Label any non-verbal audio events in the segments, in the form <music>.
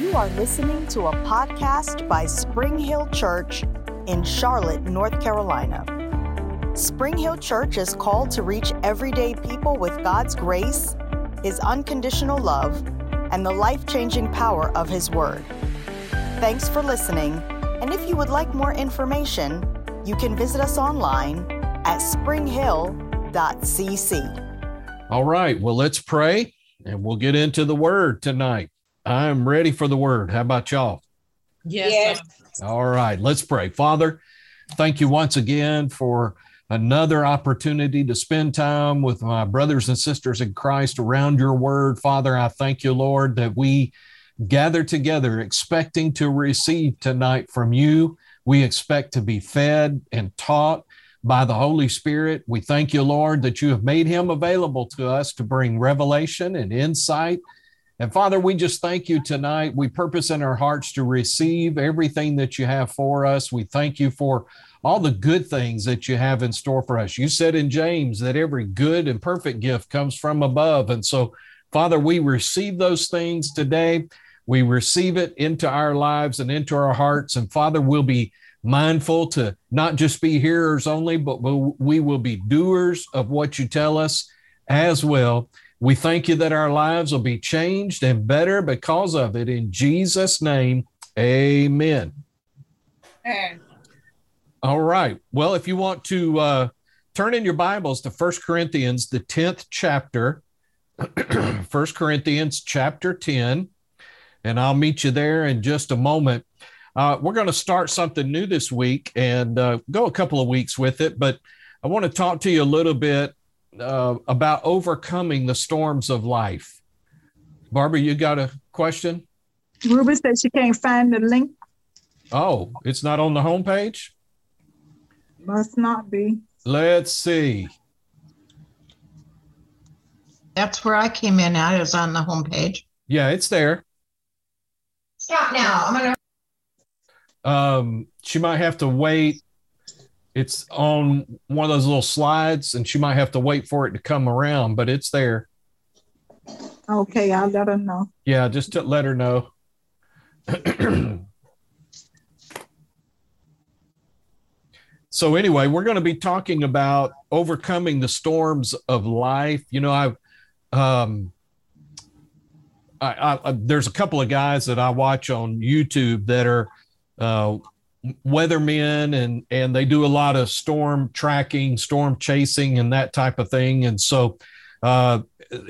You are listening to a podcast by Spring Hill Church in Charlotte, North Carolina. Spring Hill Church is called to reach everyday people with God's grace, His unconditional love, and the life changing power of His Word. Thanks for listening, and if you would like more information, you can visit us online at springhill.cc. All right, well, let's pray and we'll get into the Word tonight. I'm ready for the Word. How about y'all? Yes. Yes. All right, let's pray. Father, thank you once again for another opportunity to spend time with my brothers and sisters in Christ around your word. Father, I thank you, Lord, that we gather together expecting to receive tonight from you. We expect to be fed and taught by the Holy Spirit. We thank you, Lord, that you have made him available to us to bring revelation and insight. And Father, we just thank you tonight. We purpose in our hearts to receive everything that you have for us. We thank you for all the good things that you have in store for us. You said in James that every good and perfect gift comes from above. And so, Father, we receive those things today. We receive it into our lives and into our hearts. And Father, we'll be mindful to not just be hearers only, but we will be doers of what you tell us as well. We thank you that our lives will be changed and better because of it. In Jesus' name, amen. And All right. Well, if you want to uh, turn in your Bibles to First Corinthians, the 10th chapter, <clears throat> First Corinthians chapter 10, and I'll meet you there in just a moment. Uh, we're going to start something new this week and uh, go a couple of weeks with it, but I want to talk to you a little bit uh, about overcoming the storms of life. Barbara, you got a question? Ruby said she can't find the link. Oh, it's not on the homepage? Must not be. Let's see. That's where I came in at, is on the homepage. Yeah, it's there. Stop now. I'm gonna um, she might have to wait. It's on one of those little slides, and she might have to wait for it to come around, but it's there. Okay, I'll let her know. Yeah, just to let her know. <clears throat> so anyway, we're going to be talking about overcoming the storms of life. You know, I've um, I, I, there's a couple of guys that I watch on YouTube that are uh, weathermen and and they do a lot of storm tracking, storm chasing, and that type of thing. And so, uh,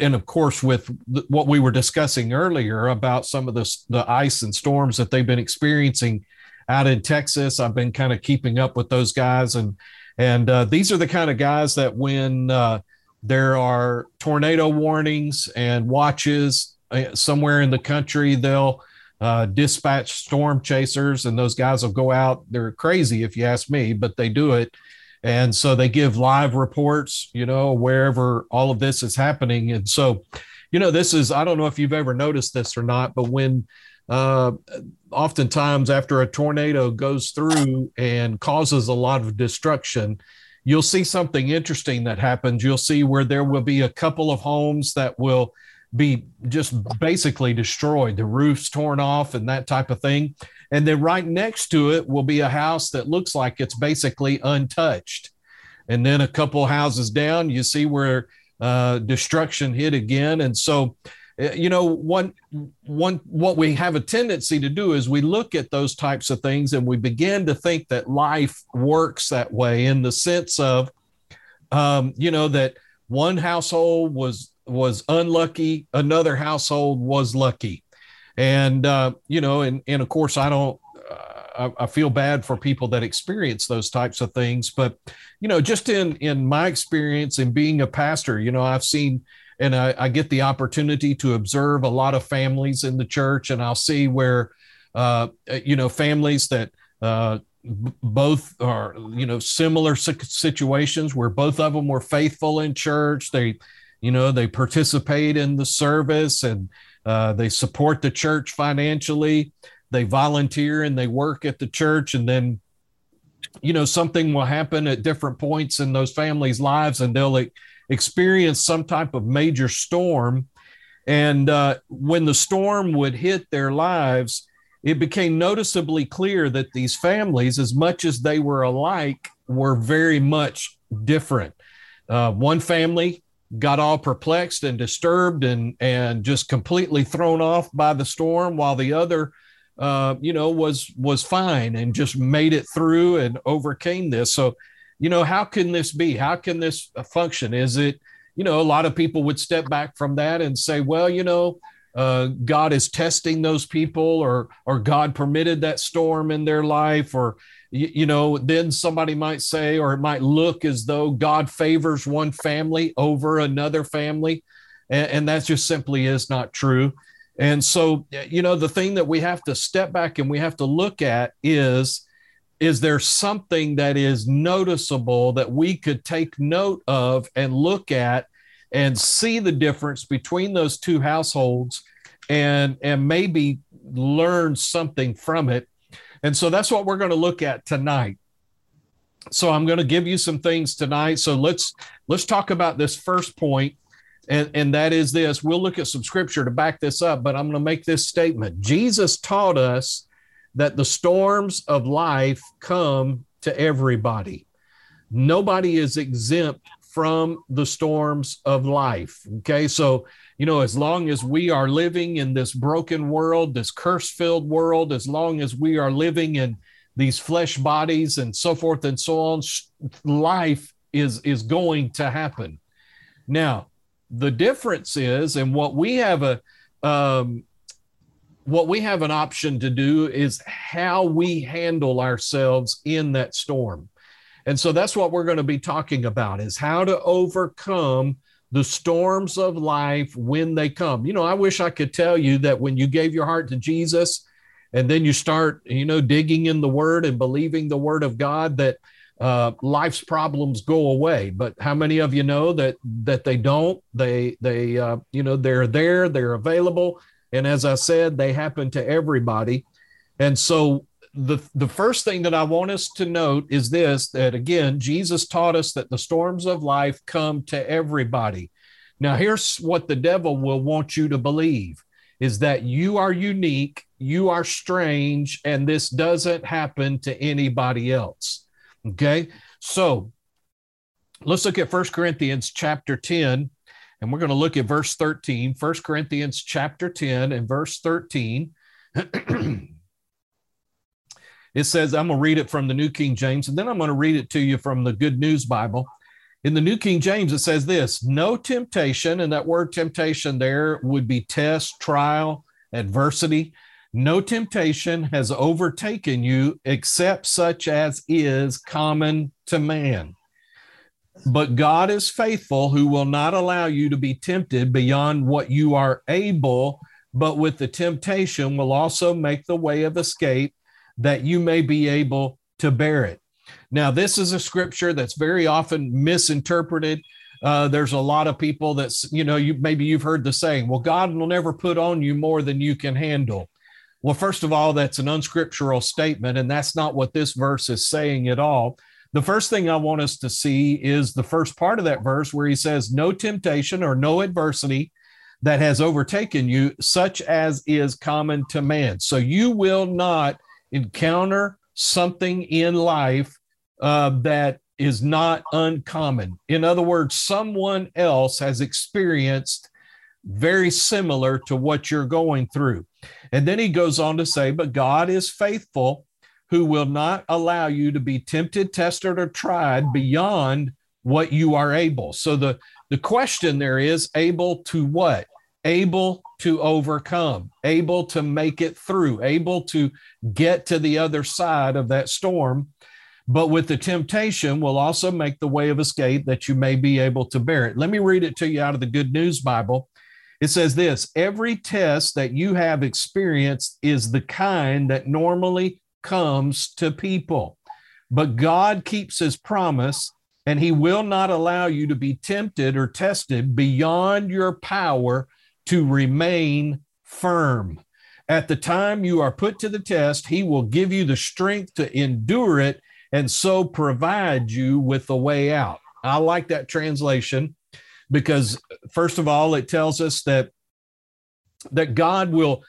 and of course, with th- what we were discussing earlier about some of the the ice and storms that they've been experiencing out in Texas, I've been kind of keeping up with those guys, and and uh, these are the kind of guys that when uh, there are tornado warnings and watches uh, somewhere in the country, they'll uh, dispatch storm chasers, and those guys will go out. They're crazy, if you ask me, but they do it. And so they give live reports, you know, wherever all of this is happening. And so, you know, this is, I don't know if you've ever noticed this or not, but when uh, oftentimes after a tornado goes through and causes a lot of destruction, you'll see something interesting that happens. You'll see where there will be a couple of homes that will be just basically destroyed, the roof's torn off and that type of thing. And then right next to it will be a house that looks like it's basically untouched. And then a couple houses down, you see where uh, destruction hit again. And so, uh, you know, one, one, what we have a tendency to do is we look at those types of things and we begin to think that life works that way in the sense of, um, you know, that one household was was unlucky, another household was lucky. And, uh, you know, and, and of course, I don't, uh, I, I, feel bad for people that experience those types of things. But, you know, just in, in my experience in being a pastor, you know, I've seen, and I, I get the opportunity to observe a lot of families in the church, and I'll see where, uh, you know, families that, uh, both are you know similar situations where both of them were faithful in church they you know they participate in the service and uh, they support the church financially. They volunteer and they work at the church. And then you know something will happen at different points in those families lives and they'll experience some type of major storm. And uh, when the storm would hit their lives, it became noticeably clear that these families, as much as they were alike, were very much different. Uh, one family got all perplexed and disturbed and and just completely thrown off by the storm, while the other, uh, you know, was was fine and just made it through and overcame this. So, you know, how can this be? How can this function? Is it, you know, a lot of people would step back from that and say, well, you know, uh, God is testing those people, or or God permitted that storm in their life, or you, you, know, then somebody might say, or it might look as though God favors one family over another family, and, and that just simply is not true. And so, you know, the thing that we have to step back and we have to look at is is there something that is noticeable that we could take note of and look at and see the difference between those two households and and maybe learn something from it and so that's what we're going to look at tonight so i'm going to give you some things tonight so let's let's talk about this first point and and that is this we'll look at some scripture to back this up but i'm going to make this statement jesus taught us that the storms of life come to everybody nobody is exempt from the storms of life. Okay. So, you know, as long as we are living in this broken world, this curse filled world, as long as we are living in these flesh bodies and so forth and so on, life is, is going to happen. Now, the difference is, and what we have a, um, what we have an option to do is how we handle ourselves in that storm. And so that's what we're going to be talking about is how to overcome the storms of life when they come. You know, I wish I could tell you that when you gave your heart to Jesus and then you start, you know, digging in the word and believing the word of God that uh, life's problems go away. But how many of you know that that they don't? They they uh, you know they're there, they're available, and as I said, they happen to everybody. And so the the first thing that I want us to note is this that again Jesus taught us that the storms of life come to everybody. Now here's what the devil will want you to believe is that you are unique, you are strange and this doesn't happen to anybody else. Okay? So let's look at First Corinthians chapter 10 and we're going to look at verse 13. First Corinthians chapter 10 and verse 13. <clears throat> It says, I'm going to read it from the New King James, and then I'm going to read it to you from the Good News Bible. In the New King James, it says this no temptation, and that word temptation there would be test, trial, adversity. No temptation has overtaken you except such as is common to man. But God is faithful, who will not allow you to be tempted beyond what you are able, but with the temptation will also make the way of escape that you may be able to bear it. Now, this is a scripture that's very often misinterpreted. Uh, there's a lot of people that's, you know, you maybe you've heard the saying, well, God will never put on you more than you can handle. Well, first of all, that's an unscriptural statement, and that's not what this verse is saying at all. The first thing I want us to see is the first part of that verse where he says, No temptation or no adversity that has overtaken you, such as is common to man. So you will not encounter something in life uh, that is not uncommon. In other words, someone else has experienced very similar to what you're going through. And then he goes on to say, But God is faithful, who will not allow you to be tempted, tested, or tried beyond what you are able. So the, the question there is able to what? able to overcome, able to make it through, able to get to the other side of that storm. But with the temptation, will also make the way of escape that you may be able to bear it. Let me read it to you out of the Good News Bible. It says this Every test that you have experienced is the kind that normally comes to people. But God keeps his promise, and he will not allow you to be tempted or tested beyond your power to remain firm. At the time you are put to the test, he will give you the strength to endure it and so provide you with the way out. I like that translation because, first of all, it tells us that that God will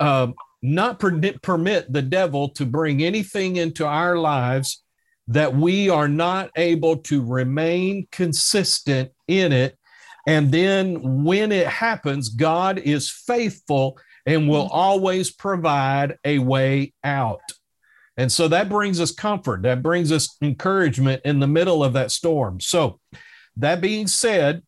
uh, not permit, permit the devil to bring anything into our lives that we are not able to remain consistent in it. And then when it happens, God is faithful and will mm-hmm. always provide a way out. And so that brings us comfort, that brings us encouragement in the middle of that storm. So, that being said,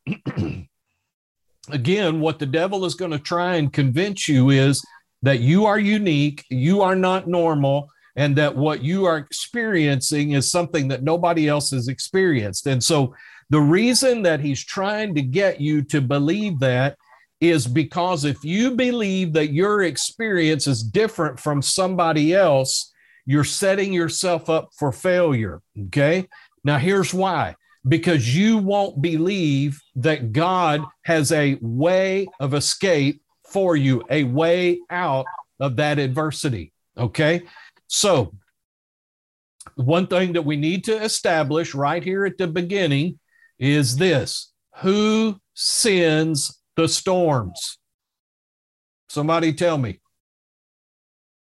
<clears throat> again, what the devil is going to try and convince you is that you are unique, you are not normal, and that what you are experiencing is something that nobody else has experienced. And so the reason that he's trying to get you to believe that is because if you believe that your experience is different from somebody else, you're setting yourself up for failure. Okay. Now, here's why because you won't believe that God has a way of escape for you, a way out of that adversity. Okay. So, one thing that we need to establish right here at the beginning is this who sends the storms? Somebody tell me.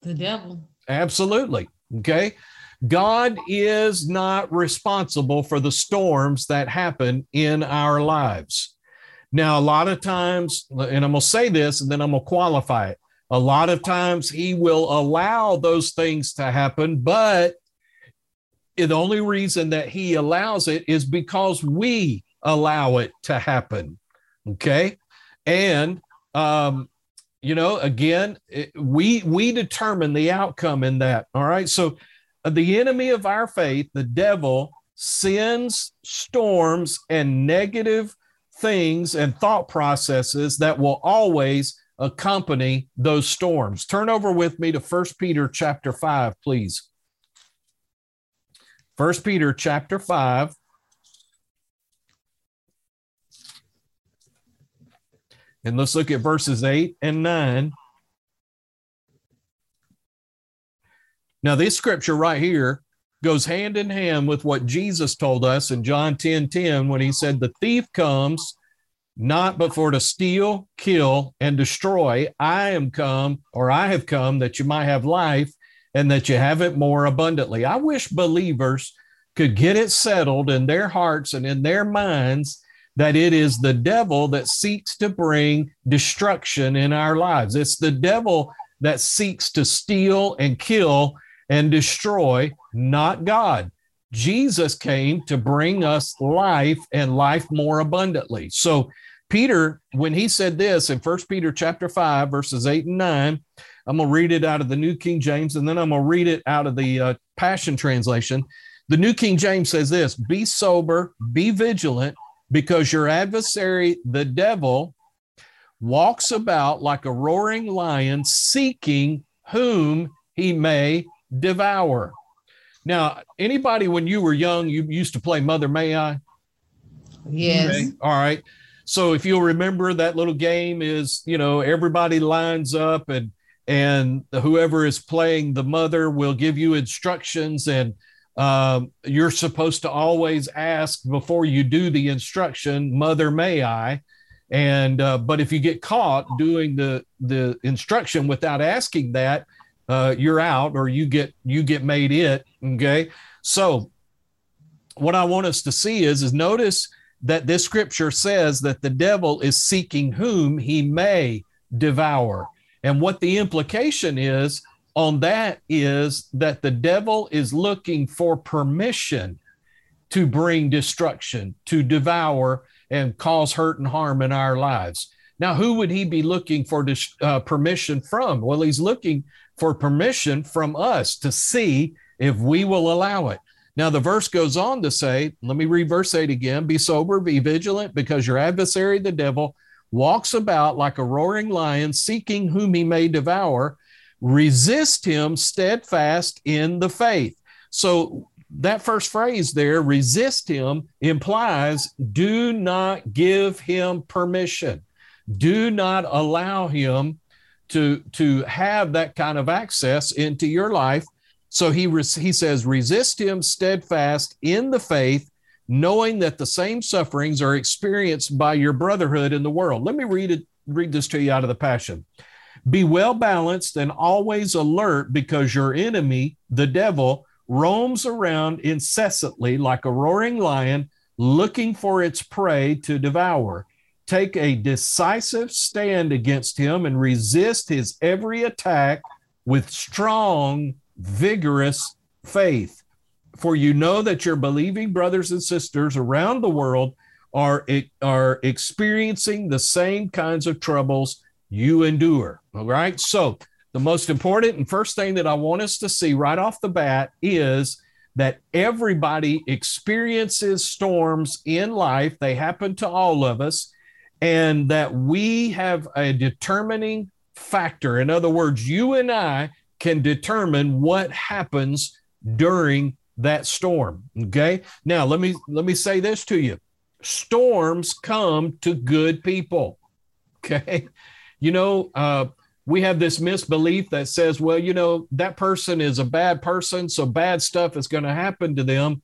The devil. Absolutely. Okay. God is not responsible for the storms that happen in our lives. Now, a lot of times, and I'm going to say this and then I'm going to qualify it. A lot of times he will allow those things to happen, but the only reason that he allows it is because we allow it to happen. Okay. And, um, you know, again, it, we we determine the outcome in that. All right. So the enemy of our faith, the devil, sends storms and negative things and thought processes that will always accompany those storms. Turn over with me to First Peter chapter 5, please. First Peter chapter 5. And let's look at verses 8 and 9. Now, this scripture right here goes hand in hand with what Jesus told us in John 10 10 when he said, The thief comes not but for to steal, kill, and destroy. I am come, or I have come, that you might have life and that you have it more abundantly. I wish believers could get it settled in their hearts and in their minds that it is the devil that seeks to bring destruction in our lives. It's the devil that seeks to steal and kill and destroy, not God. Jesus came to bring us life and life more abundantly. So Peter, when he said this in First Peter chapter 5, verses 8 and 9, I'm going to read it out of the New King James and then I'm going to read it out of the uh, Passion Translation. The New King James says this Be sober, be vigilant, because your adversary, the devil, walks about like a roaring lion, seeking whom he may devour. Now, anybody when you were young, you used to play Mother May I? Yes. Okay. All right. So if you'll remember that little game is, you know, everybody lines up and and whoever is playing the mother will give you instructions and um, you're supposed to always ask before you do the instruction, mother may I? And uh, but if you get caught doing the the instruction without asking that, uh, you're out or you get you get made it okay so what i want us to see is is notice that this scripture says that the devil is seeking whom he may devour and what the implication is on that is that the devil is looking for permission to bring destruction to devour and cause hurt and harm in our lives. Now who would he be looking for uh, permission from? Well he's looking for permission from us to see if we will allow it. Now, the verse goes on to say, let me read verse 8 again. Be sober, be vigilant, because your adversary, the devil, walks about like a roaring lion, seeking whom he may devour. Resist him steadfast in the faith. So, that first phrase there, resist him, implies do not give him permission. Do not allow him to to have that kind of access into your life so he he says resist him steadfast in the faith knowing that the same sufferings are experienced by your brotherhood in the world let me read it read this to you out of the Passion. Be well balanced and always alert because your enemy, the devil, roams around incessantly like a roaring lion looking for its prey to devour. Take a decisive stand against him and resist his every attack with strong, vigorous faith. For you know that your believing brothers and sisters around the world are, are experiencing the same kinds of troubles you endure. All right. So, the most important and first thing that I want us to see right off the bat is that everybody experiences storms in life. They happen to all of us, and that we have a determining factor. In other words, you and I can determine what happens during that storm. Okay. Now let me let me say this to you. Storms come to good people. Okay. You know, uh, we have this misbelief that says, well, you know, that person is a bad person, so bad stuff is going to happen to them.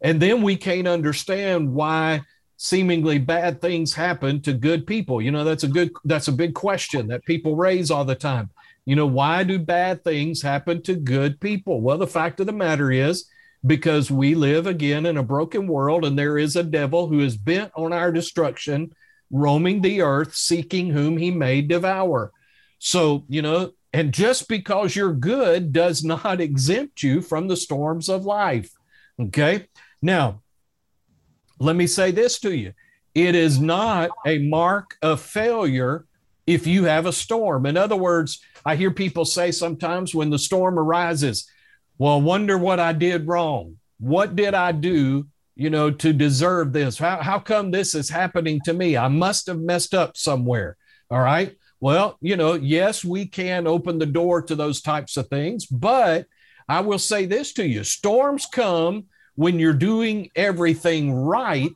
And then we can't understand why seemingly bad things happen to good people. You know, that's a good that's a big question that people raise all the time. You know, why do bad things happen to good people? Well, the fact of the matter is because we live again in a broken world and there is a devil who is bent on our destruction, roaming the earth, seeking whom he may devour. So, you know, and just because you're good does <laughs> not exempt you from the storms of life. Okay. Now, let me say this to you it is not a mark of failure if you have a storm. In other words, I hear people say sometimes when the storm arises, well, wonder what I did wrong. What did I do, you know, to deserve this? How, how come this is happening to me? I must have messed up somewhere. All right. Well, you know, yes, we can open the door to those types of things, but I will say this to you storms come when you're doing everything right,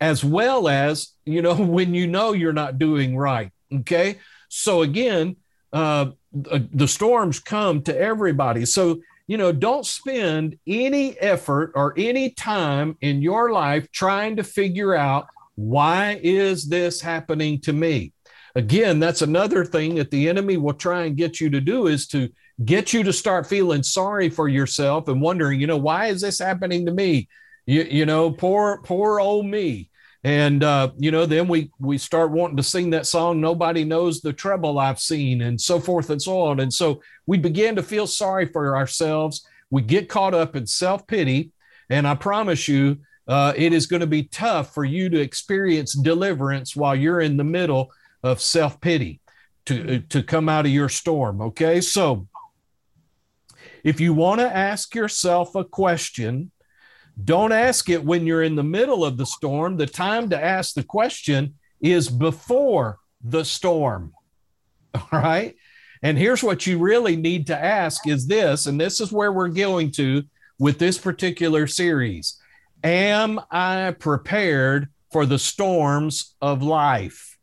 as well as, you know, <laughs> when you know you're not doing right. Okay. So again, uh, the storms come to everybody. So, you know, don't spend any effort or any time in your life trying to figure out why is this happening to me? again, that's another thing that the enemy will try and get you to do is to get you to start feeling sorry for yourself and wondering, you know, why is this happening to me? You, you know, poor, poor old me. And uh, you know, then we we start wanting to sing that song, Nobody Knows the Trouble I've Seen, and so forth and so on. And so we begin to feel sorry for ourselves. We get caught up in self-pity. And I promise you, uh, it is going to be tough for you to experience deliverance while you're in the middle of self pity to, uh, to come out of your storm. Okay. So if you want to ask yourself a question, don't ask it when you're in the middle of the storm. The time to ask the question is before the storm. <laughs> All right. And here's what you really need to ask is this, and this is where we're going to with this particular series. Am I prepared for the storms of life?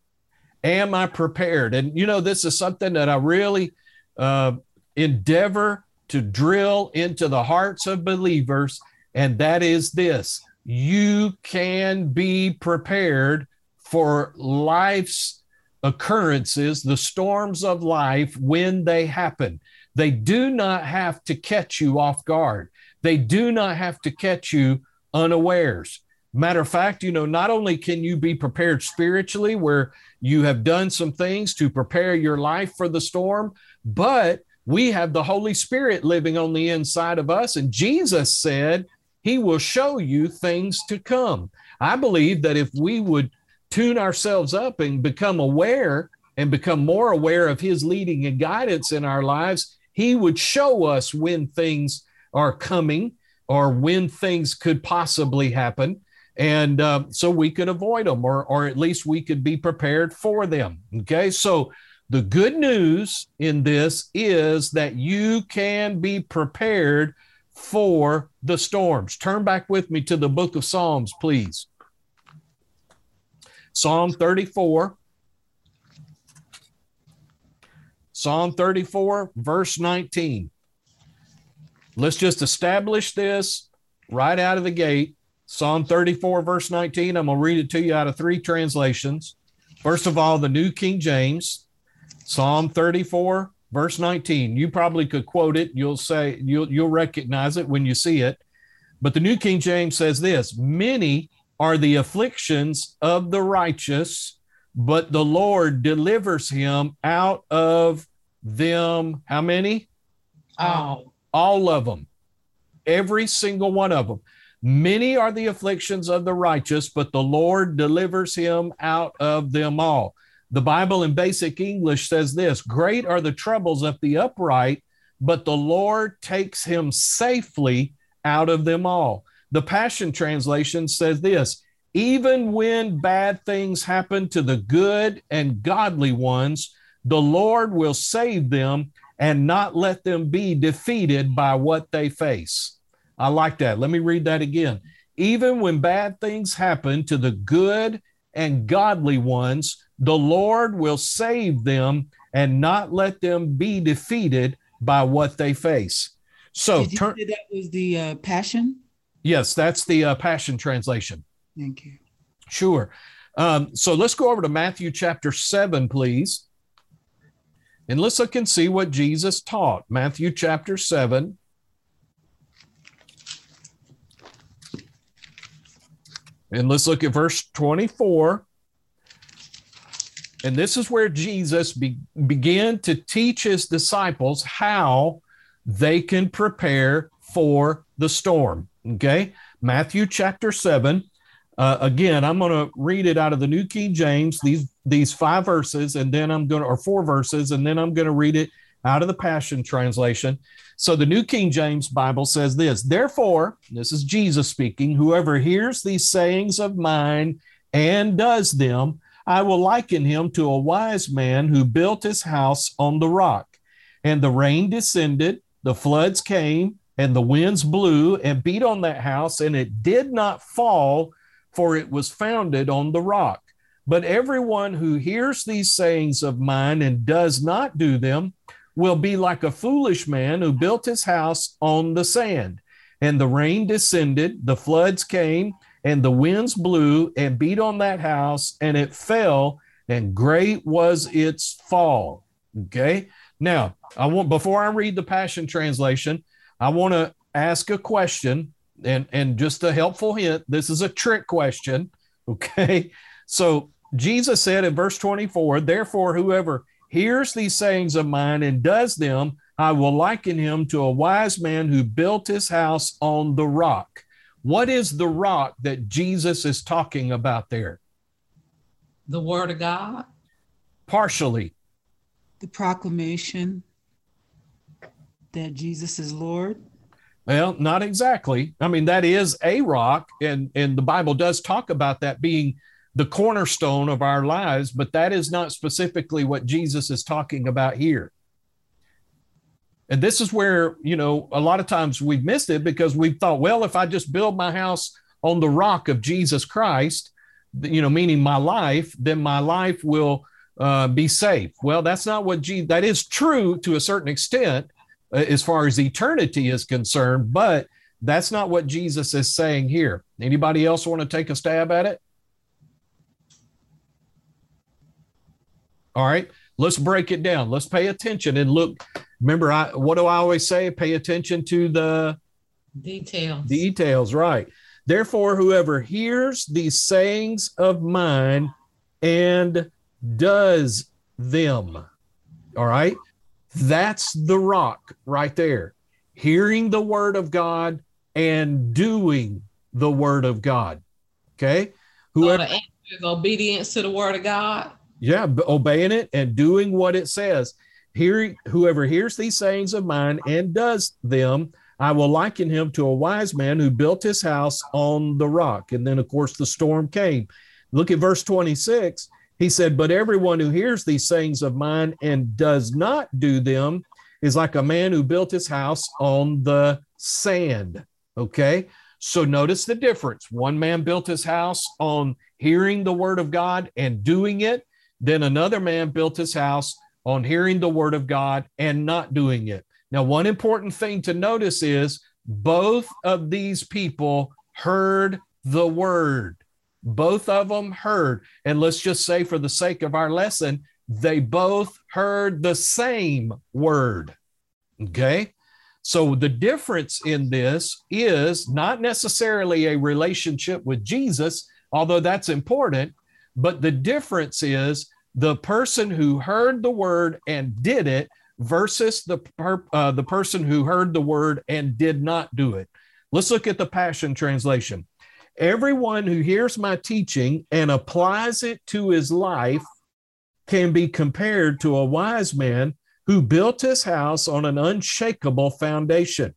Am I prepared? And you know, this is something that I really uh, endeavor to drill into the hearts of believers, and that is this you can be prepared for life's occurrences, the storms of life when they happen. They do not have to catch you off guard. They do not have to catch you unawares. Matter of fact, you know, not only can you be prepared spiritually, where you have done some things to prepare your life for the storm, but we have the Holy Spirit living on the inside of us. And Jesus said, He will show you things to come. I believe that if we would tune ourselves up and become aware and become more aware of His leading and guidance in our lives, He would show us when things are coming or when things could possibly happen. And uh, so we could avoid them or, or at least we could be prepared for them. Okay? So the good news in this is that you can be prepared for the storms. Turn back with me to the book of psalms please. Psalm 34 psalm 34 verse 19 let's just establish this right out of the gate. Psalm 34, verse 19. I'm going to read it to you out of three translations. First of all, the New King James, Psalm 34, verse 19. You probably could quote it. You'll say you'll you'll recognize it when you see it. But the New King James says this: Many are the afflictions of the righteous, but the Lord delivers him out of them. How many? Oh, All of them. Every single one of them. Many are the afflictions of the righteous, but the Lord delivers him out of them all. The Bible in basic English says this Great are the troubles of the upright, but the Lord takes him safely out of them all. The Passion Translation says this Even when bad things happen to the good and godly ones, the Lord will save them and not let them be defeated by what they face. I like that. Let me read that again. Even when bad things happen to the good and godly ones, the Lord will save them and not let them be defeated by what they face. So, Did you turn, say that was the uh, passion? yes, that's the uh, Passion Translation. Thank you. Sure. Um, so let's go over to Matthew chapter 7, please. And let's look and see what Jesus taught. Matthew chapter 7. And let's look at verse 24. And this is where Jesus be, began to teach his disciples how they can prepare for the storm. Okay. Matthew chapter 7. Uh, again, I'm going to read it out of the New King James, these, these five verses, and then I'm going to, or four verses, and then I'm going to read it out of the Passion Translation. So the New King James Bible says this Therefore, this is Jesus speaking, whoever hears these sayings of mine and does them, I will liken him to a wise man who built his house on the rock. And the rain descended, the floods came, and the winds blew and beat on that house, and it did not fall, for it was founded on the rock. But everyone who hears these sayings of mine and does not do them will be like a foolish man who built his house on the sand. And the rain descended, the floods came, and the winds blew and beat on that house, and it fell, and great was its fall. Okay. Now, I want before I read the Passion Translation, I want to ask a question and and just a helpful hint this is a trick question <laughs> okay so jesus said in verse 24 therefore whoever hears these sayings of mine and does them i will liken him to a wise man who built his house on the rock what is the rock that jesus is talking about there the word of God. partially The proclamation that Jesus is Lord. Well, not exactly. I mean, that is a rock, and and the Bible does talk about that being the cornerstone of our lives, but that is not specifically what Jesus is talking about here. And this is where, you know, a lot of times we've missed it because we've thought, well, if I just build my house on the rock of Jesus Christ, you know, meaning my life, then my life will uh, be safe. Well, that's not what Jesus, that is true to a certain extent uh, as far as eternity is concerned, but that's not what Jesus is saying here. Anybody else want to take a stab at it? All right, let's break it down. Let's pay attention and look. Remember, I what do I always say? Pay attention to the Details. details, right? Therefore, whoever hears these sayings of mine and does them, all right, that's the rock right there. Hearing the word of God and doing the word of God. Okay. So Whoever, the answer is obedience to the word of God. Yeah, obeying it and doing what it says. Hearing whoever hears these sayings of mine and does them, I will liken him to a wise man who built his house on the rock. And then, of course, the storm came. Look at verse 26. He said, But everyone who hears these sayings of mine and does not do them is like a man who built his house on the sand. Okay. So notice the difference. One man built his house on hearing the word of God and doing it. Then another man built his house on hearing the word of God and not doing it. Now, one important thing to notice is both of these people heard the word. both of them heard. And let's just say, for the sake of our lesson, they both heard the same word. Okay. So the difference in this is not necessarily a relationship with Jesus, although that's important, but the difference is the person who heard the word and did it versus the per, uh, the person who heard the word and did not do it. Let's look at the Passion Translation. Everyone who hears my teaching and applies it to his life can be compared to a wise man who built his house on an unshakable foundation.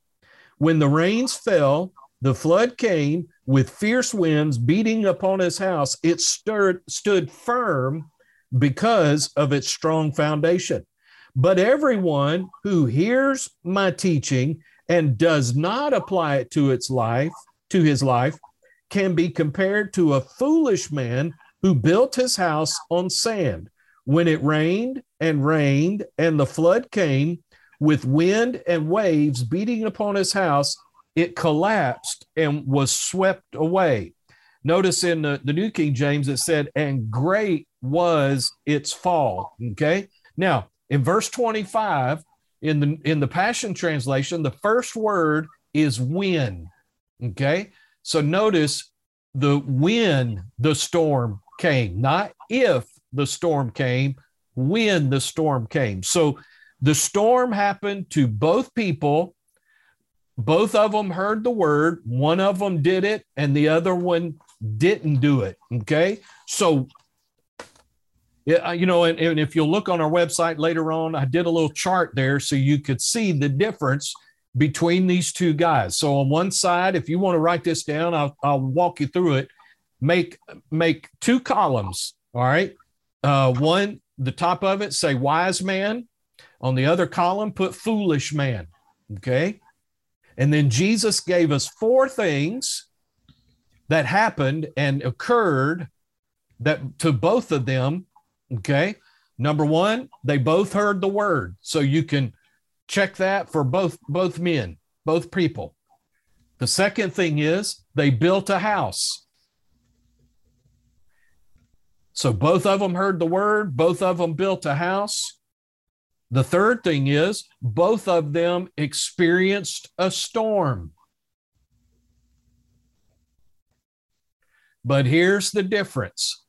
When the rains fell, the flood came with fierce winds beating upon his house. It stirred, stood firm because of its strong foundation. But everyone who hears my teaching and does not apply it to its life, to his life, can be compared to a foolish man who built his house on sand. When it rained and rained, and the flood came with wind and waves beating upon his house, it collapsed and was swept away. Notice in the, the New King James, it said, and great was its fall. Okay. Now, in verse 25, in the in the Passion Translation, the first word is when. Okay. So notice the when the storm came, not if the storm came, when the storm came. So the storm happened to both people. Both of them heard the word. One of them did it, and the other one didn't do it. Okay. So, you know, and, and if you'll look on our website later on, I did a little chart there so you could see the difference between these two guys. So on one side, if you want to write this down, I'll, I'll walk you through it. Make make two columns. All right. Uh, one, the top of it, say wise man. On the other column, put foolish man. Okay. And then Jesus gave us four things that happened and occurred that to both of them. Okay. Number one, they both heard the word. So you can check that for both both men, both people. The second thing is they built a house. So both of them heard the word, both of them built a house. The third thing is both of them experienced a storm. But here's the difference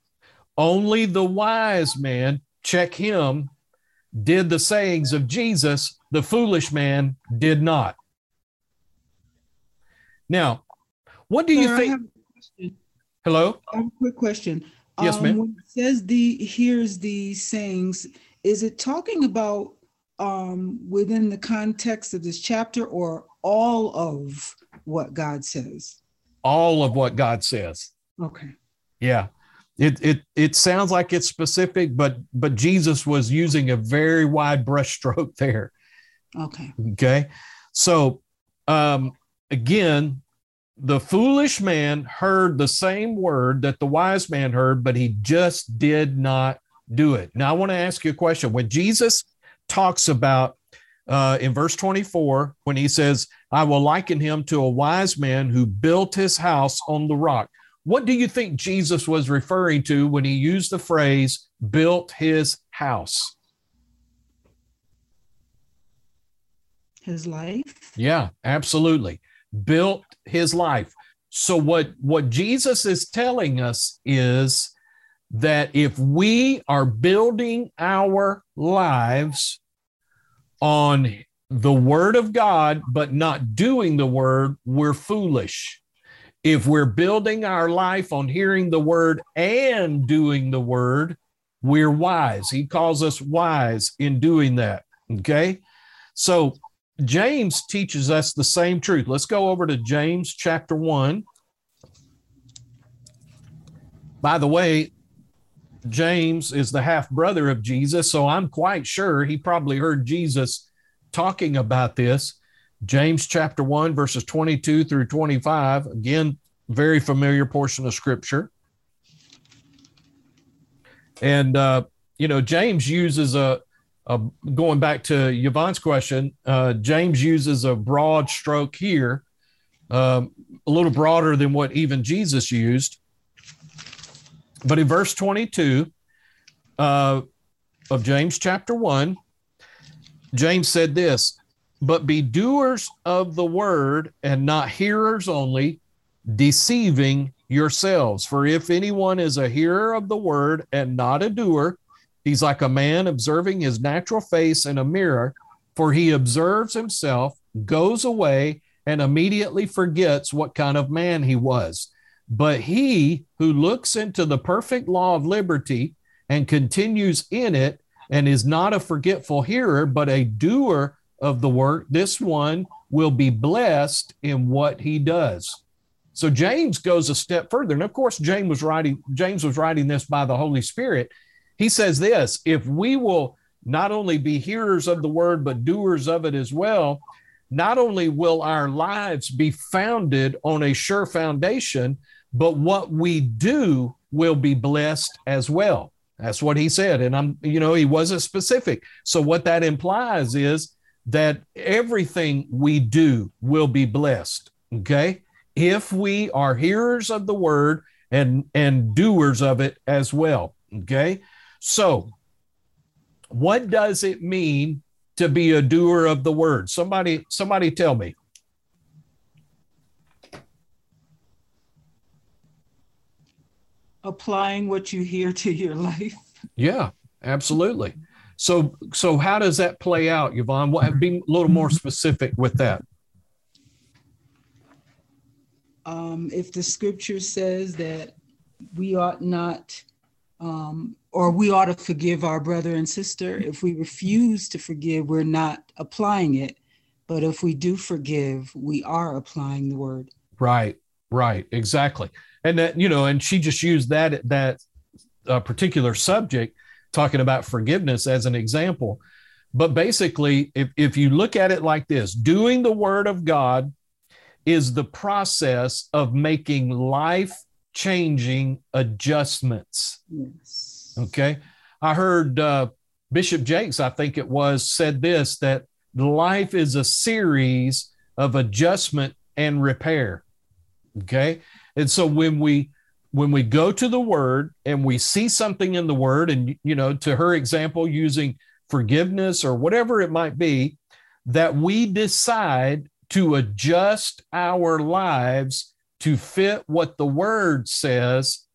only the wise man, check him, did the sayings of Jesus, the foolish man did not. Now, what do you Sir, I think? have a question. Hello? I have a quick question. Yes, um, ma'am. When it says the here's the sayings, is it talking about um within the context of this chapter or all of what God says? All of what God says. Okay. Yeah. It it it sounds like it's specific, but but Jesus was using a very wide brushstroke <laughs> there. Okay. Okay. So um again, the foolish man heard the same word that the wise man heard, but he just did not do it. Now I want to ask you a question. When Jesus talks about uh, in verse 24, when he says, I will liken him to a wise man who built his house on the rock. What do you think Jesus was referring to when he used the phrase built his house? His life. Yeah, absolutely. Built his life. So what what Jesus is telling us is that if we are building our lives on the word of God but not doing the word, we're foolish. If we're building our life on hearing the word and doing the word, we're wise. He calls us wise in doing that. Okay. So James teaches us the same truth. Let's go over to James chapter 1. By the way, James is the half brother of Jesus, so I'm quite sure he probably heard Jesus talking about this. James chapter 1, verses 22 through 25. Again, very familiar portion of scripture. And, uh, you know, James uses a, a going back to Yvonne's question, uh, James uses a broad stroke here, um, a little broader than what even Jesus used. But in verse 22 uh, of James chapter 1, James said this, but be doers of the word and not hearers only, deceiving yourselves. For if anyone is a hearer of the word and not a doer, he's like a man observing his natural face in a mirror, for he observes himself, goes away, and immediately forgets what kind of man he was. But he who looks into the perfect law of liberty and continues in it, and is not a forgetful hearer, but a doer of the work, this one will be blessed in what he does. So James goes a step further. And of course, James was writing, James was writing this by the Holy Spirit. He says this if we will not only be hearers of the word, but doers of it as well, not only will our lives be founded on a sure foundation, but what we do will be blessed as well. That's what he said. And I'm, you know, he wasn't specific. So what that implies is that everything we do will be blessed. Okay. If we are hearers of the word and and doers of it as well. Okay. So what does it mean to be a doer of the word? Somebody, somebody tell me. Applying what you hear to your life. Yeah, absolutely. So, so how does that play out, Yvonne? What, be a little more specific with that. Um, if the scripture says that we ought not um, or we ought to forgive our brother and sister. If we refuse to forgive, we're not applying it. But if we do forgive, we are applying the word. Right, right, exactly. And that, you know, and she just used that, that uh, particular subject, talking about forgiveness as an example. But basically, if, if you look at it like this, doing the word of God is the process of making life changing adjustments. Yes. Okay. I heard uh, Bishop Jakes, I think it was, said this that life is a series of adjustment and repair. Okay. And so when we when we go to the word and we see something in the word and you know to her example using forgiveness or whatever it might be that we decide to adjust our lives to fit what the word says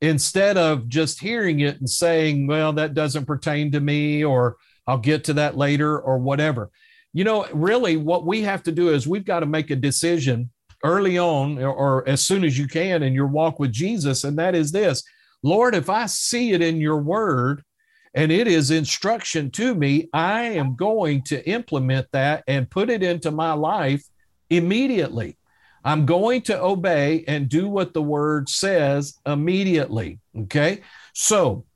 instead of just hearing it and saying, well, that doesn't pertain to me, or I'll get to that later, or whatever. You know, really, what we have to do is we've got to make a decision early on or, as soon as you can in your walk with Jesus. And that is this Lord, if I see it in your word, and it is instruction to me, I am going to implement that and put it into my life immediately. I'm going to obey and do what the word says immediately. Okay. So,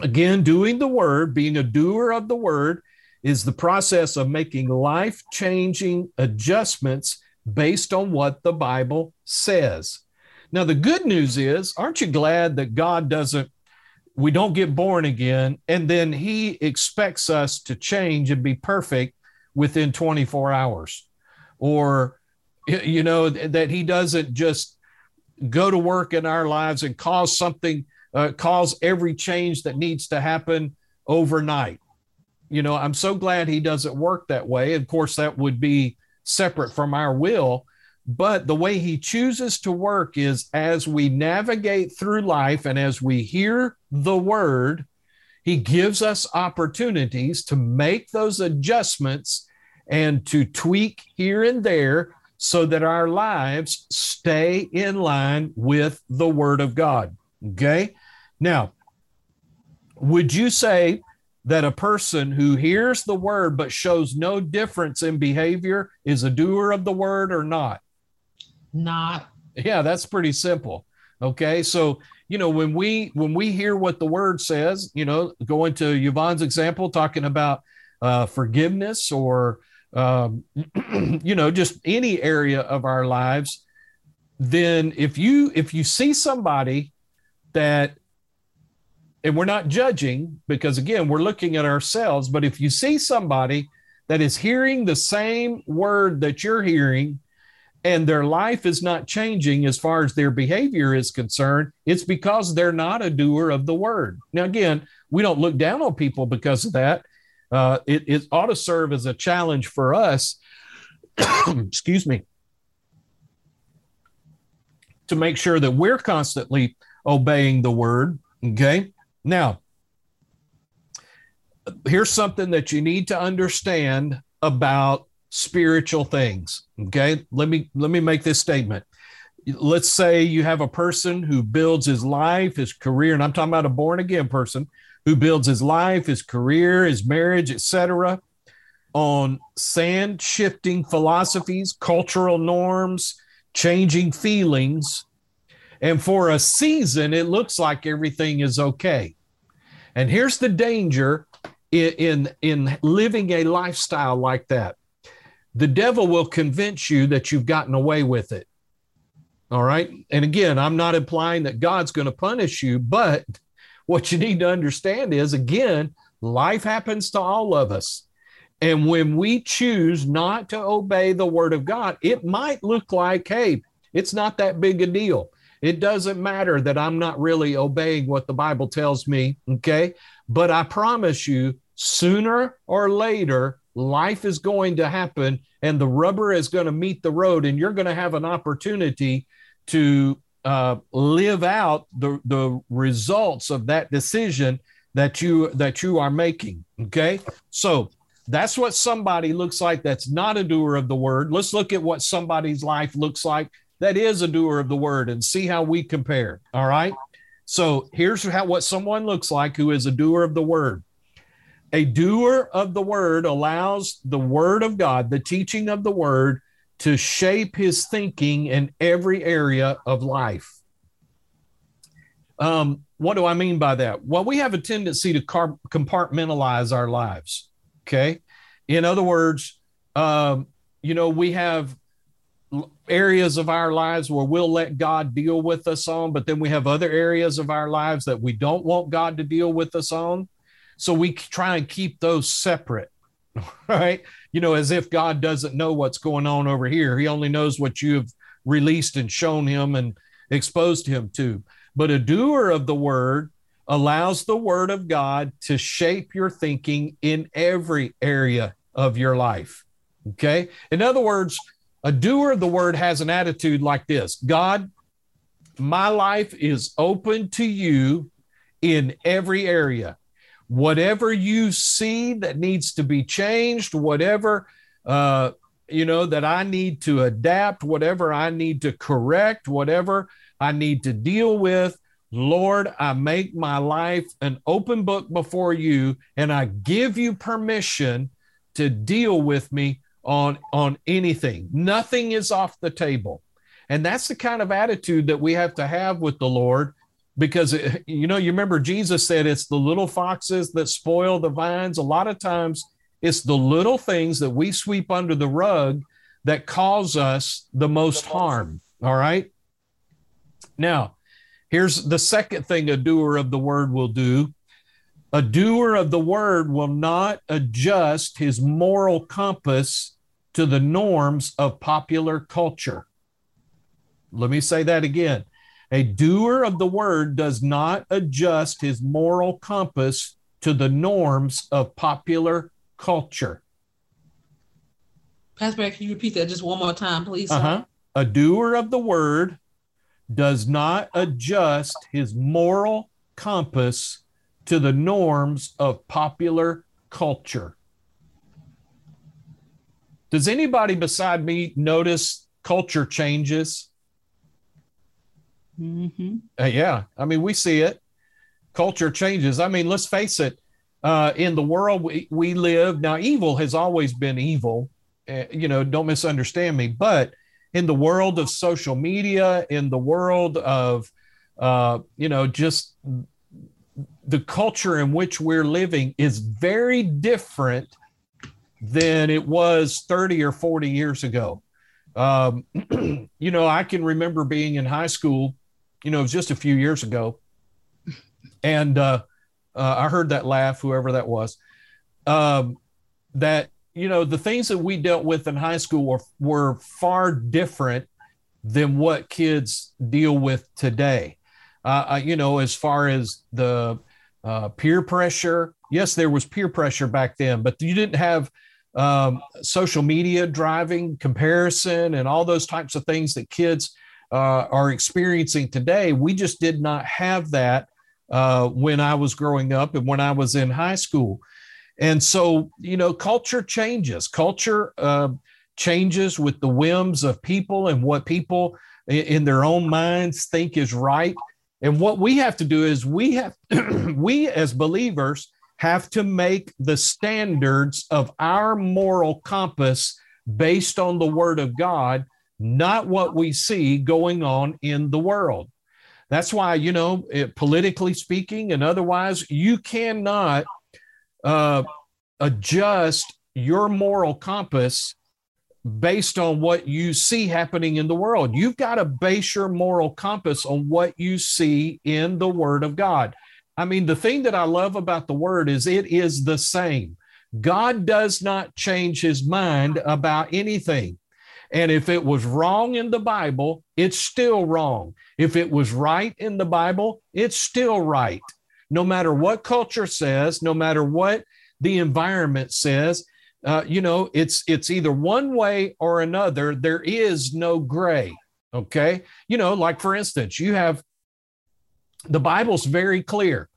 again, doing the word, being a doer of the word, is the process of making life changing adjustments based on what the Bible says. Now, the good news is, aren't you glad that God doesn't, we don't get born again, and then He expects us to change and be perfect within 24 hours? Or you know that he doesn't just go to work in our lives and cause something uh, cause every change that needs to happen overnight you know i'm so glad he doesn't work that way of course that would be separate from our will but the way he chooses to work is as we navigate through life and as we hear the word he gives us opportunities to make those adjustments and to tweak here and there so that our lives stay in line with the Word of God. Okay. Now, would you say that a person who hears the Word but shows no difference in behavior is a doer of the Word or not? Not. Yeah, that's pretty simple. Okay. So, you know, when we when we hear what the word says, you know, going to Yvonne's example, talking about uh, forgiveness or um, <clears throat> you know, just any area of our lives, then if you if you see somebody that and we're not judging because again we're looking at ourselves but if you see somebody that is hearing the same word that you're hearing and their life is not changing as far as their behavior is concerned, it's because they're not a doer of the word. Now, again, we don't look down on people because of that. Uh, it, it ought to serve as a challenge for us, <coughs> excuse me, to make sure that we're constantly obeying the word. Okay. Now, here's something that you need to understand about spiritual things okay? Let me let me make this statement. Let's say you have a person who builds his life his career and i'm talking about a born again person who builds his life his career his marriage etc on sand shifting philosophies cultural norms changing feelings. And for a season it looks like everything is okay and here's the danger in, in, in living a lifestyle like that the devil will convince you that you've gotten away with it. All right. And again, I'm not implying that God's going to punish you, but <laughs> what you need to understand is again, life happens to all of us. And when we choose not to obey the word of God, it might look like, hey, it's not that big a deal. It doesn't matter that I'm not really obeying what the Bible tells me. Okay. But I promise you, sooner or later, life is going to happen and the rubber is going to meet the road and you're going to have an opportunity to uh, live out the, the results of that decision that you that you are making okay so that's what somebody looks like that's not a doer of the word let's look at what somebody's life looks like that is a doer of the word and see how we compare all right so here's how what someone looks like who is a doer of the word a doer of the word allows the word of God, the teaching of the word, to shape his thinking in every area of life. Um, what do I mean by that? Well, we have a tendency to car- compartmentalize our lives. Okay. In other words, um, you know, we have areas of our lives where we'll let God deal with us on, but then we have other areas of our lives that we don't want God to deal with us on. So we try and keep those separate, <laughs> right? You know, as if God doesn't know what's going on over here. He only knows what you have released and shown him and exposed him to. But a doer of the word allows the word of God to shape your thinking in every area of your life. Okay. In other words, a doer of the word has an attitude like this God, my life is open to you in every area whatever you see that needs to be changed, whatever, uh, you know, that I need to adapt, whatever I need to correct, whatever I need to deal with. Lord, I make my life an open book before you, and I give you permission to deal with me on, on anything. Nothing is off the table. And that's the kind of attitude that we have to have with the Lord because it, you know you remember jesus said it's the little foxes that spoil the vines. A lot of times it's the little things that we sweep under the rug that cause us the most. harm. All right? Now here's the second thing a doer of the word will do. A doer of the word will not adjust his moral compass to the norms of popular culture let me say that again a doer of the word does not adjust his moral compass to the norms of popular culture. Pastor, can you repeat that just one more time, please? Uh-huh. A doer of the word does not adjust his moral compass to the norms of popular culture. Does anybody beside me notice culture changes? Mm-hmm. Uh, yeah, I mean, we see it. Culture changes. I mean, let's face it. Uh, in the world we, we live now, evil has always been evil. Uh, you know, don't misunderstand me. But in the world of social media, in the world of, uh, you know, just the culture in which we're living is very different than it was 30 or 40 years ago. Um, <clears throat> you know, I can remember being in high school you know, just a few years ago. And uh, uh, I heard that laugh, whoever that was, um, that, you know, the things that we dealt with in high school were, were far different than what kids deal with today. Uh, uh, you know, as far as the uh, peer pressure, yes, there was peer pressure back then, but you didn't have um, social media driving comparison and all those types of things that kids uh, are experiencing today. We just did not have that uh, when I was growing up and when I was in high school. And so, you know, culture changes. Culture uh, changes with the whims of people and what people in their own minds think is right. And what we have to do is we have, <clears throat> we as believers have to make the standards of our moral compass based on the word of God, not what we see going on in the world. That's why, you know, it, politically speaking and otherwise, you cannot uh, adjust your moral compass based on what you see happening in the world. You've got to base your moral compass on what you see in the Word of God. I mean, the thing that I love about the Word is it is the same. God does not change his mind about anything. And if it was wrong in the Bible, it's still wrong. If it was right in the Bible, it's still right. No matter what culture says, no matter what the environment says, uh, you know, it's it's either one way or another. There is no gray. Okay, you know, like for instance, you have the Bible's very clear.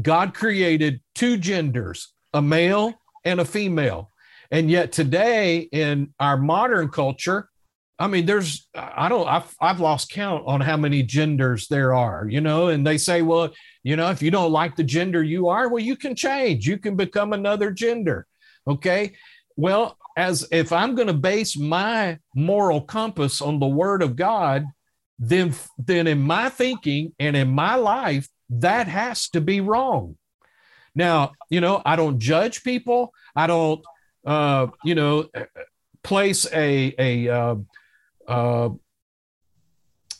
God created two genders, a male and a female. And yet today in our modern culture, I mean, there's, I don't, I've, I've lost count on how many genders there are, you know, and they say, well, you know, if you don't like the gender you are, well, you can change, you can become another gender. Okay. Well, as if I'm going to base my moral compass on the word of God, then, then in my thinking and in my life, that has to be wrong. Now, you know, I don't judge people. I don't uh, you know, place a a uh, uh,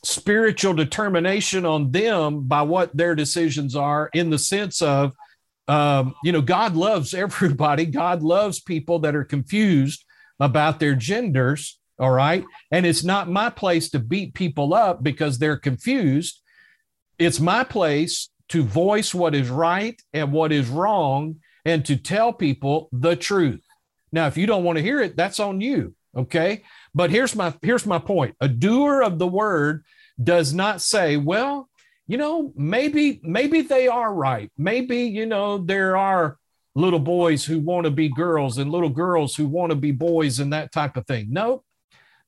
spiritual determination on them by what their decisions are, in the sense of, um, you know, God loves <laughs> everybody. God loves people that are confused about their genders. All right, and it's not my place to beat people up because they're confused. It's my place to voice what is right and what is wrong and to tell people the truth. Now, if you don't want to hear it, that's on you. Okay. But here's my here's my point. A doer of the word does not say, well, you know, maybe maybe they are right. Maybe, you know, there are little boys who want to be girls and little girls who want to be boys and that type of thing. No,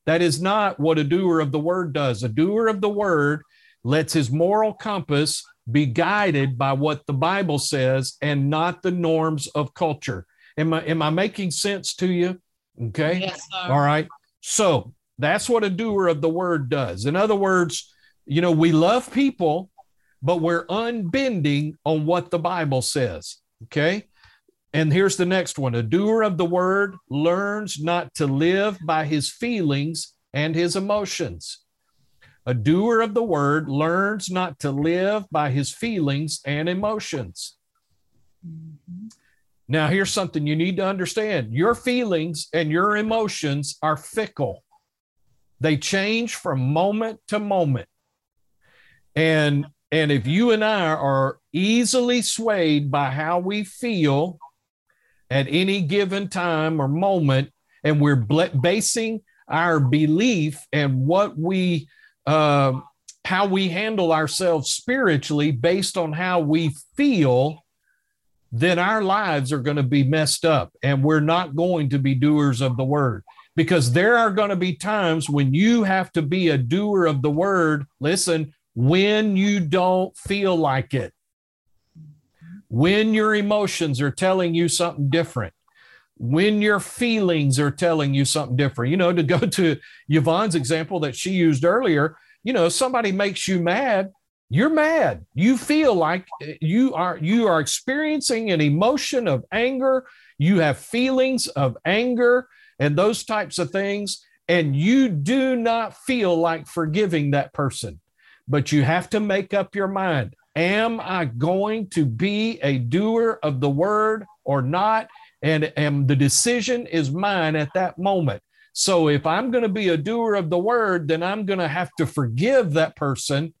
that is not what a doer of the word does. A doer of the word lets his moral compass be guided by what the Bible says and not the norms of culture. Am I am I making sense to you? Okay. Yes, sir. All right. So that's what a doer of the word does. In other words, you know, we love people, but we're unbending on what the Bible says. Okay. And here's the next one a doer of the word learns not to live by his feelings and his emotions. A doer of the word learns not to live by his feelings and emotions. Mm-hmm. Now, here's something you need to understand your feelings and your emotions are fickle, they change from moment to moment. And, and if you and I are easily swayed by how we feel at any given time or moment, and we're basing our belief and what we, uh, how we handle ourselves spiritually based on how we feel, then our lives are going to be messed up and we're not going to be doers of the word because there are going to be times when you have to be a doer of the word. Listen, when you don't feel like it, when your emotions are telling you something different, when your feelings are telling you something different. You know, to go to Yvonne's example that she used earlier, you know, somebody makes you mad you're mad. You feel like eh, you are you are experiencing an emotion of anger. You have feelings of anger and those types of things and you do not feel like forgiving that person. But you have to make up your mind am i going to be a doer of the word or not and, and the decision is mine at that moment. So if I'm going to be a doer of the word, then I'm going to have to forgive that person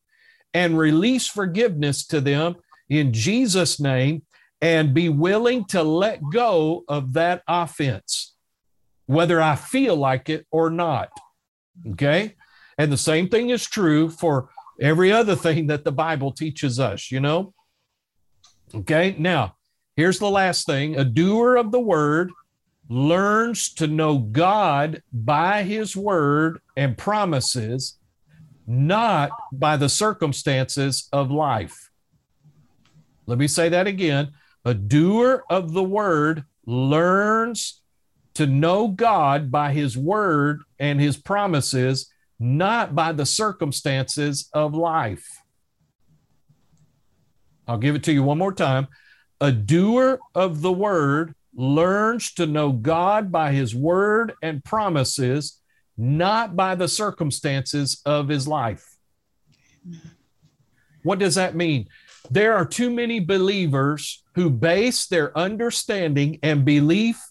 and release forgiveness to them in Jesus' name and be willing to let go of that offense, whether I feel like it or not. Okay. And the same thing is true for every other thing that the Bible teaches us, you know? Okay. Now, here's the last thing a doer of the word learns to know God by his word and promises, not by the circumstances of life. Let me say that again. A doer of the word learns to know God by his word and his promises, not by the circumstances of life. I'll give it to you one more time. A doer of the word learns to know God by his word and promises, not by the circumstances of his life. What does that mean? There are too many believers who base their understanding and belief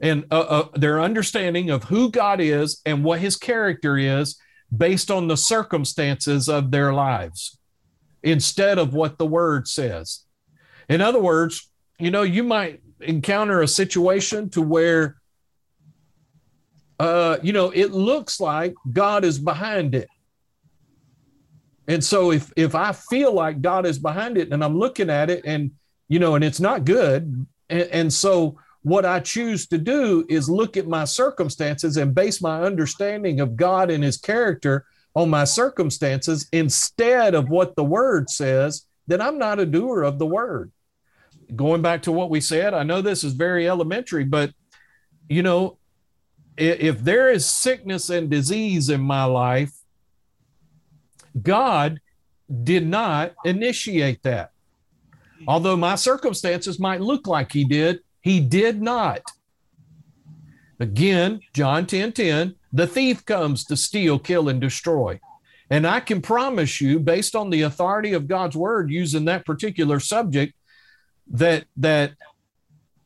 and uh, uh, their understanding of who God is and what his character is based on the circumstances of their lives instead of what the word says. In other words, you know, you might encounter a situation to where uh, you know, it looks like God is behind it. And so if if I feel like God is behind it and I'm looking at it and you know, and it's not good, and, and so what I choose to do is look at my circumstances and base my understanding of God and his character on my circumstances instead of what the word says, then I'm not a doer of the word. Going back to what we said, I know this is very elementary, but you know, if, there is sickness and disease in my life, God did not initiate that. Although my circumstances might look like he did, he did not. Again, John 10 10, the thief comes to steal, kill, and destroy. And I can promise you, based on the authority of God's word using that particular subject, that that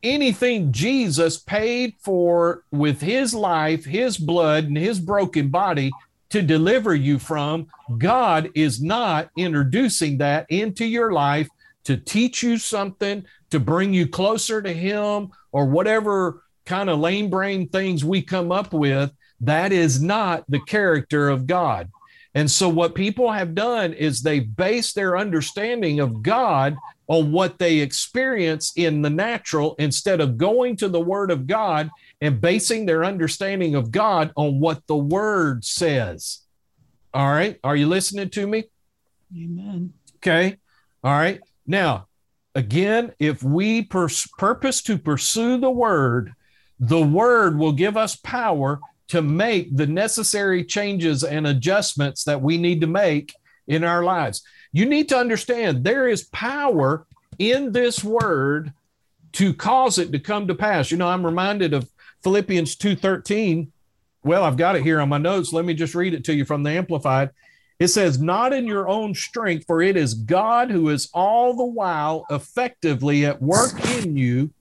anything Jesus paid for with his life, his blood, and his broken body to deliver you from, God is not introducing that into your life to teach you something, to bring you closer to Him, or whatever kind of lame brain things we come up with. That is not the character of God. And so, what people have done is they base their understanding of God on what they experience in the natural instead of going to the Word of God and basing their understanding of God on what the Word says. All right. Are you listening to me? Amen. Okay. All right. Now, again, if we pers- purpose to pursue the Word, the Word will give us power to make the necessary changes and adjustments that we need to make in our lives. You need to understand there is power in this word to cause it to come to pass. You know, I'm reminded of Philippians 2:13. Well, I've got it here on my notes. Let me just read it to you from the amplified. It says, "Not in your own strength, for it is God who is all the while effectively at work in you,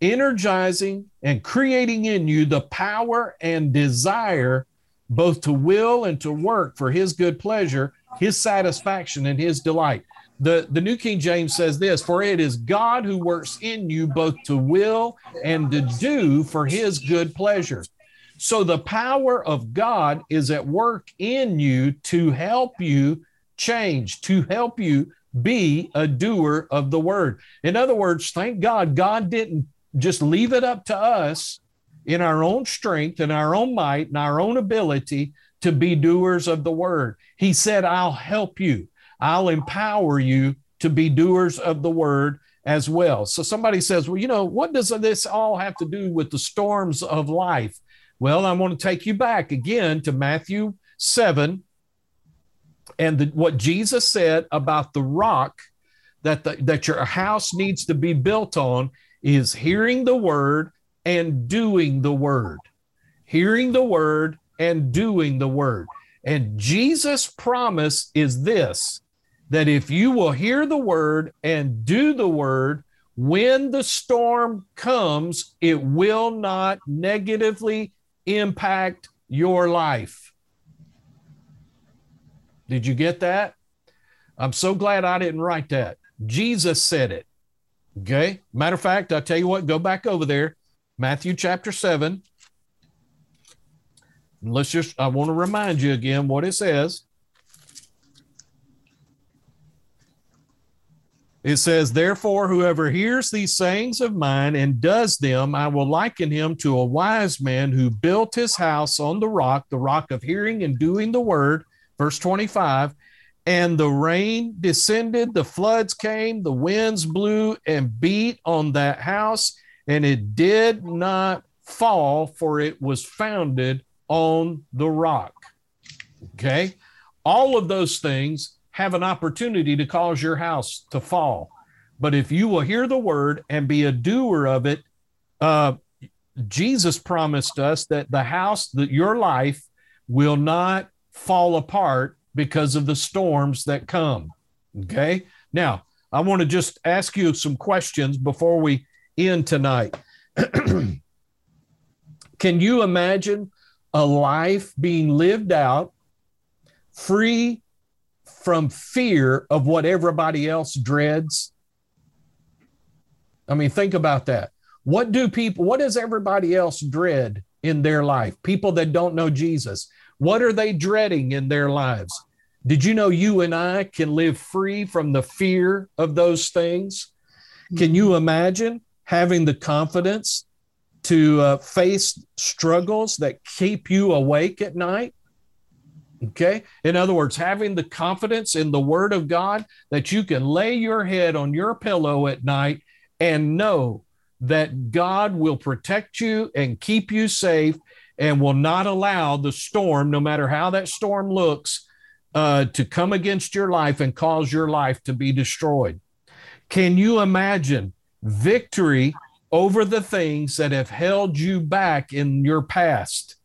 energizing and creating in you the power and desire both to will and to work for his good pleasure, his satisfaction and his delight." The, the New King James says this For it is God who works in you both to will and to do for his good pleasure. So the power of God is at work in you to help you change, to help you be a doer of the word. In other words, thank God, God didn't just leave it up to us in our own strength and our own might and our own ability to be doers of the word. He said, I'll help you. I'll empower you to be doers of the word as well. So somebody says, well, you know, what does this all have to do with the storms of life? Well, I want to take you back again to Matthew 7 and the, what Jesus said about the rock that, the, that your house needs to be built on is hearing the word and doing the word. Hearing the word and doing the word. And Jesus' promise is this that if you will hear the word and do the word, when the storm comes, it will not negatively impact your life. Did you get that? I'm so glad I didn't write that. Jesus said it. Okay. Matter of fact, I'll tell you what, go back over there, Matthew chapter 7. Let's just, I want to remind you again what it says. It says, Therefore, whoever hears these sayings of mine and does them, I will liken him to a wise man who built his house on the rock, the rock of hearing and doing the word. Verse 25. And the rain descended, the floods came, the winds blew and beat on that house, and it did not fall, for it was founded on the rock. Okay. All of those things have an opportunity to cause your house to fall. But if you will hear the word and be a doer of it, uh, Jesus promised us that the house, that your life will not fall apart because of the storms that come. Okay. Now, I want to just ask you some questions before we end tonight. <clears throat> Can you imagine a life being lived out free from fear of what everybody else dreads? I mean, think about that. What do people, what does everybody else dread in their life? People that don't know Jesus. What are they dreading in their lives? Did you know you and I can live free from the fear of those things? Can you imagine having the confidence to uh, face struggles that keep you awake at night? Okay. In other words, having the confidence in the word of God that you can lay your head on your pillow at night and know that God will protect you and keep you safe and will not allow the storm, no matter how that storm looks, uh, to come against your life and cause your life to be destroyed. Can you imagine victory over the things that have held you back in your past?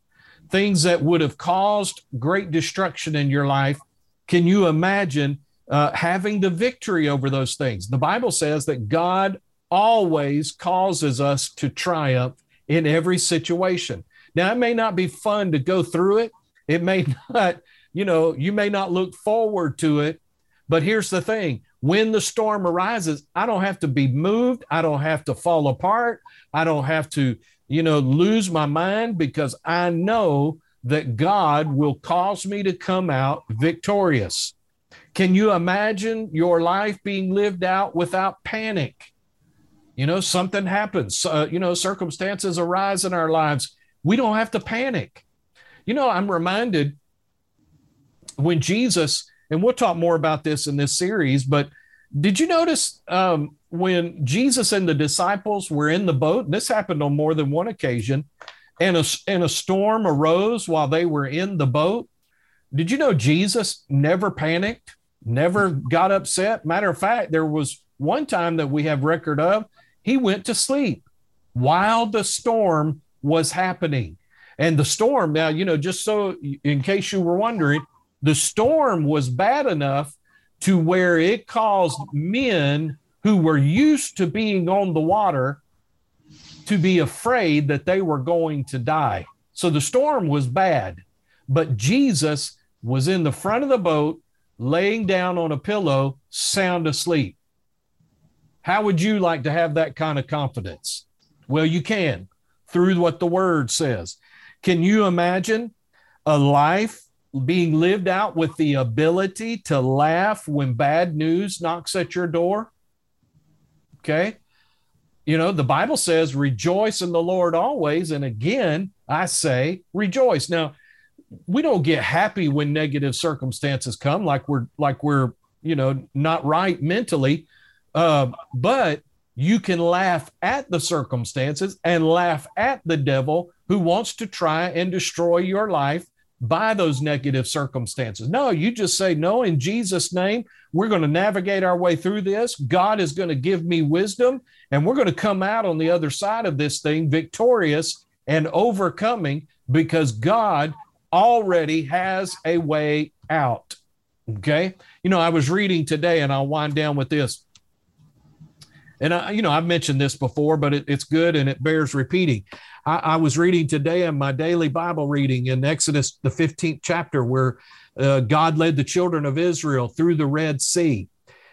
Things that would have caused great destruction in your life. Can you imagine uh, having the victory over those things? The Bible says that God always causes us to triumph in every situation. Now, it may not be fun to go through it. It may <laughs> not, you know, you may not look forward to it. But here's the thing when the storm arises, I don't have to be moved. I don't have to fall apart. I don't have to you know, lose my mind because I know that God will cause me to come out victorious. Can you imagine your life being lived out without panic? You know, something happens, uh, you know, circumstances arise in our lives. We don't have to panic. You know, I'm reminded when Jesus, and we'll talk more about this in this series, but did you notice um, when Jesus and the disciples were in the boat, this happened on more than one occasion, and a, and a storm arose while they were in the boat? Did you know Jesus never panicked, never got upset? Matter of fact, there was one time that we have record of, he went to sleep while the storm was happening. And the storm, now, you know, just so in case you were wondering, the storm was bad enough to where it caused men who were used to being on the water to be afraid that they were going to die. So the storm was bad, but Jesus was in the front of the boat, laying down on a pillow, sound asleep. How would you like to have that kind of confidence? Well, you can through what the word says. Can you imagine a life being lived out with the ability to laugh when bad news knocks at your door? Okay. You know, the Bible says, rejoice in the Lord always. And again, I say, rejoice. Now, we don't get happy when negative circumstances come, like we're, like we're, you know, not right mentally. Uh, but you can laugh at the circumstances and laugh at the devil who wants to try and destroy your life by those negative circumstances. No, you just say, No, in Jesus' name, we're going to navigate our way through this. God is going to give me wisdom, and we're going to come out on the other side of this thing victorious and overcoming because God already has a way out. Okay. You know, I was reading today, and I'll wind down with this. And I, you know, I've mentioned this before, but it, it's good and it bears repeating. I, I, was reading today in my daily Bible reading in Exodus, the 15th chapter, where uh, God led the children of Israel through the Red Sea.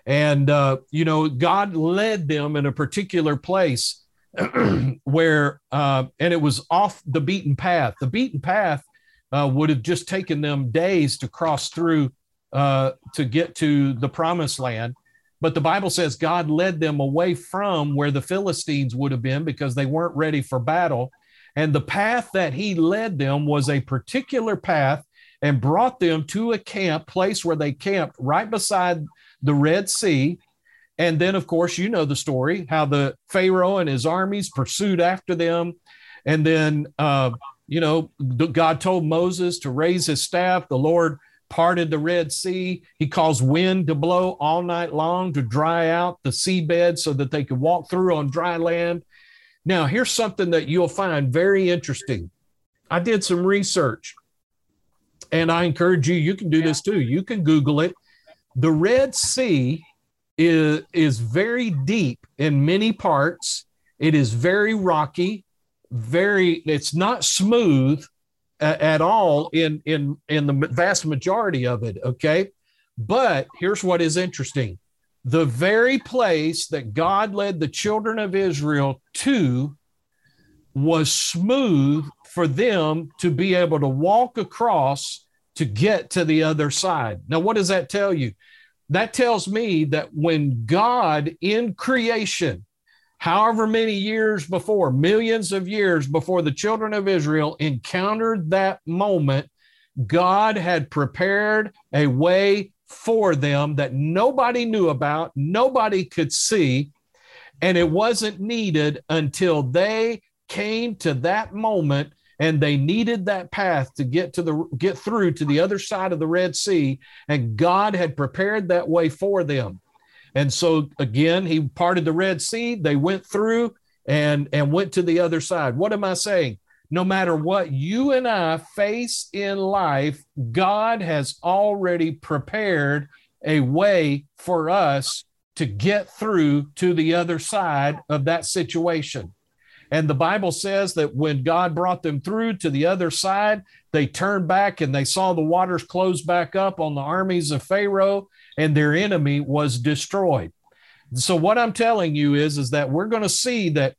And, uh, you know, God led them in a particular place <clears throat> where, uh, and it was off the beaten path. The beaten path uh, would have just taken them days to cross through uh, to get to the promised land. But the Bible says God led them away from where the Philistines would have been because they weren't ready for battle. And the path that he led them was a particular path and brought them to a camp place where they camped right beside the Red Sea. And then, of course, you know the story how the Pharaoh and his armies pursued after them. And then, uh, you know, God told Moses to raise his staff. The Lord parted the Red Sea. He caused wind to blow all night long to dry out the seabed so that they could walk through on dry land. Now, here's something that you'll find very interesting. I did some research and I encourage you, you can do this too. You can Google it. The Red Sea is, is very deep in many parts. It is very rocky, very, it's not smooth at all in in in the vast majority of it okay? But here's what is interesting. The very place that god led the children of israel to was smooth for them to be able to walk across to get to the other side. Now what does that tell you? That tells me that when god in creation however many years before, millions of years before the children of Israel encountered that moment, God had prepared a way for them that nobody knew about, nobody could see, and it wasn't needed until they came to that moment and they needed that path to get to the get through to the other side of the Red Sea and God had prepared that way for them. And so again, he parted the Red Sea. They went through and and went to the other side. What am I saying? No matter what you and I face in life, God has already prepared a way for us to get through to the other side of that situation. And the Bible says that when God brought them through to the other side, they turned back and they saw the waters close back up on the armies of Pharaoh and their enemy was destroyed. So what I'm telling you is is that we're going to see that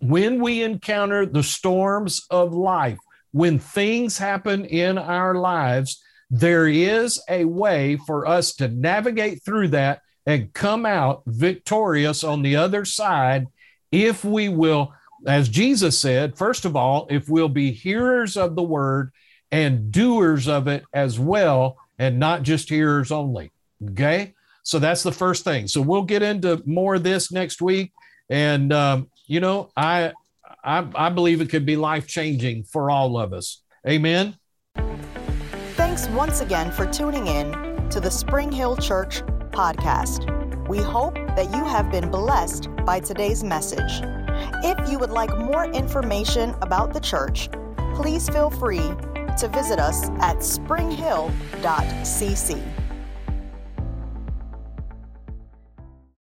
when we encounter the storms of life, when things happen in our lives, there is a way for us to navigate through that and come out victorious on the other side if we will as Jesus said, first of all, if we'll be hearers of the word and doers of it as well, and not just hearers only. Okay. So that's the first thing. So we'll get into more of this next week. And, um, you know, I, I, I believe it could be life changing for all of us. Amen. Thanks once again for tuning in to the Spring Hill Church podcast. We hope that you have been blessed by today's message. If you would like more information about the church, please feel free to visit us at springhill.cc.